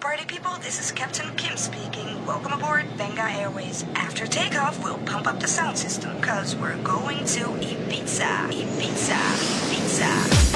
party people, this is Captain Kim speaking. Welcome aboard Venga Airways. After takeoff, we'll pump up the sound system, cause we're going to Ibiza. Ibiza. Ibiza.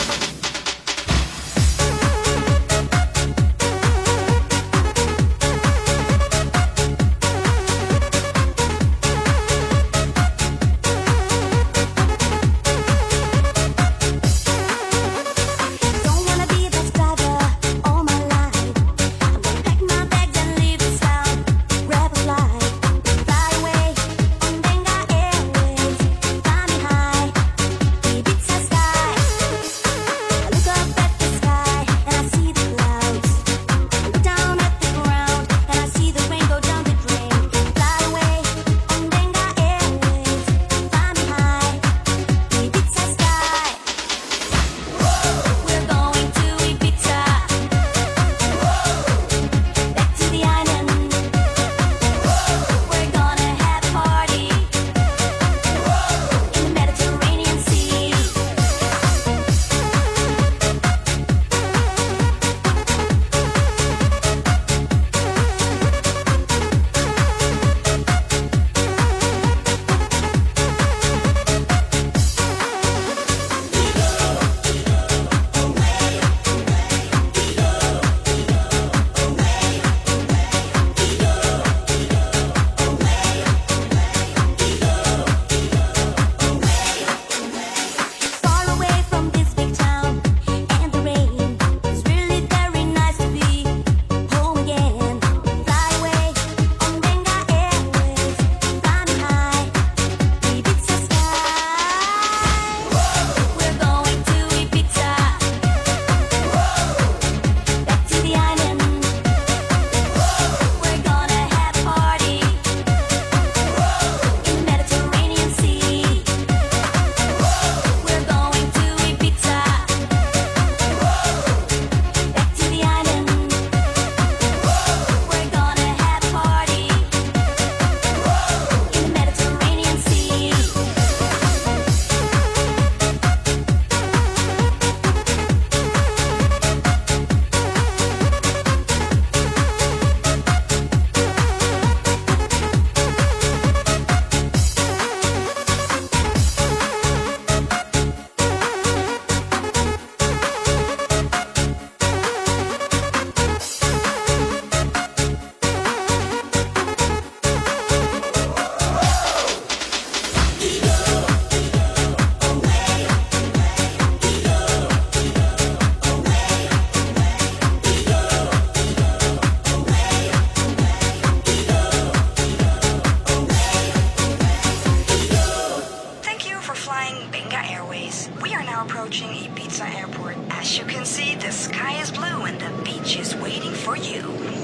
We are now approaching Ibiza Airport. As you can see, the sky is blue and the beach is waiting for you.